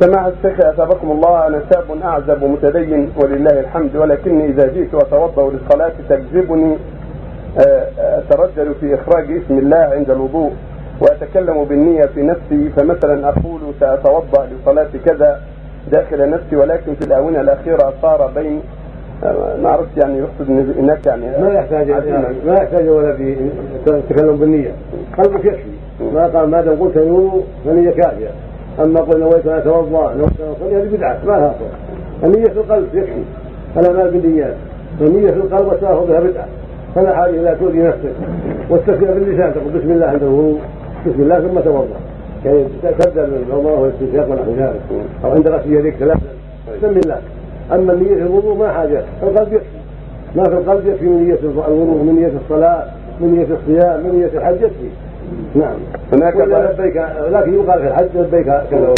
سماحة الشيخ أثابكم الله أنا شاب أعزب متدين ولله الحمد ولكني إذا جئت أتوضأ للصلاة تجذبني آه، أترجل في إخراج اسم الله عند الوضوء وأتكلم بالنية في نفسي فمثلا أقول سأتوضأ لصلاة كذا داخل نفسي ولكن في الآونة الأخيرة صار بين آه، ما عرفت يعني يقصد هناك يعني ما يحتاج ما يحتاج ولا في التكلم بالنية. قلبك يكفي ما قال ما دام قلت فنية كافية. أما قل نويت ان اتوضا نويت ان اصلي هذه بدعة ما لها النية في القلب يكفي. الاعمال بالنيات. النية في القلب والتلفظ بها بدعة. فلا حاجة إلى تؤذي نفسك. والتسميه باللسان تقول بسم الله عند الوضوء بسم الله ثم توضأ. يعني تبدا بالوضوء والاستنشاق ونحو ذلك. أو عند غسل يديك ثلاثا بسم الله. أما النية في الوضوء ما حاجة. القلب يكفي. ما في القلب يكفي من نية الوضوء من نية الصلاة من نية الصيام من نية الحج يكفي. نعم. هناك لبيك لكن يقال في الحج لبيك كذا.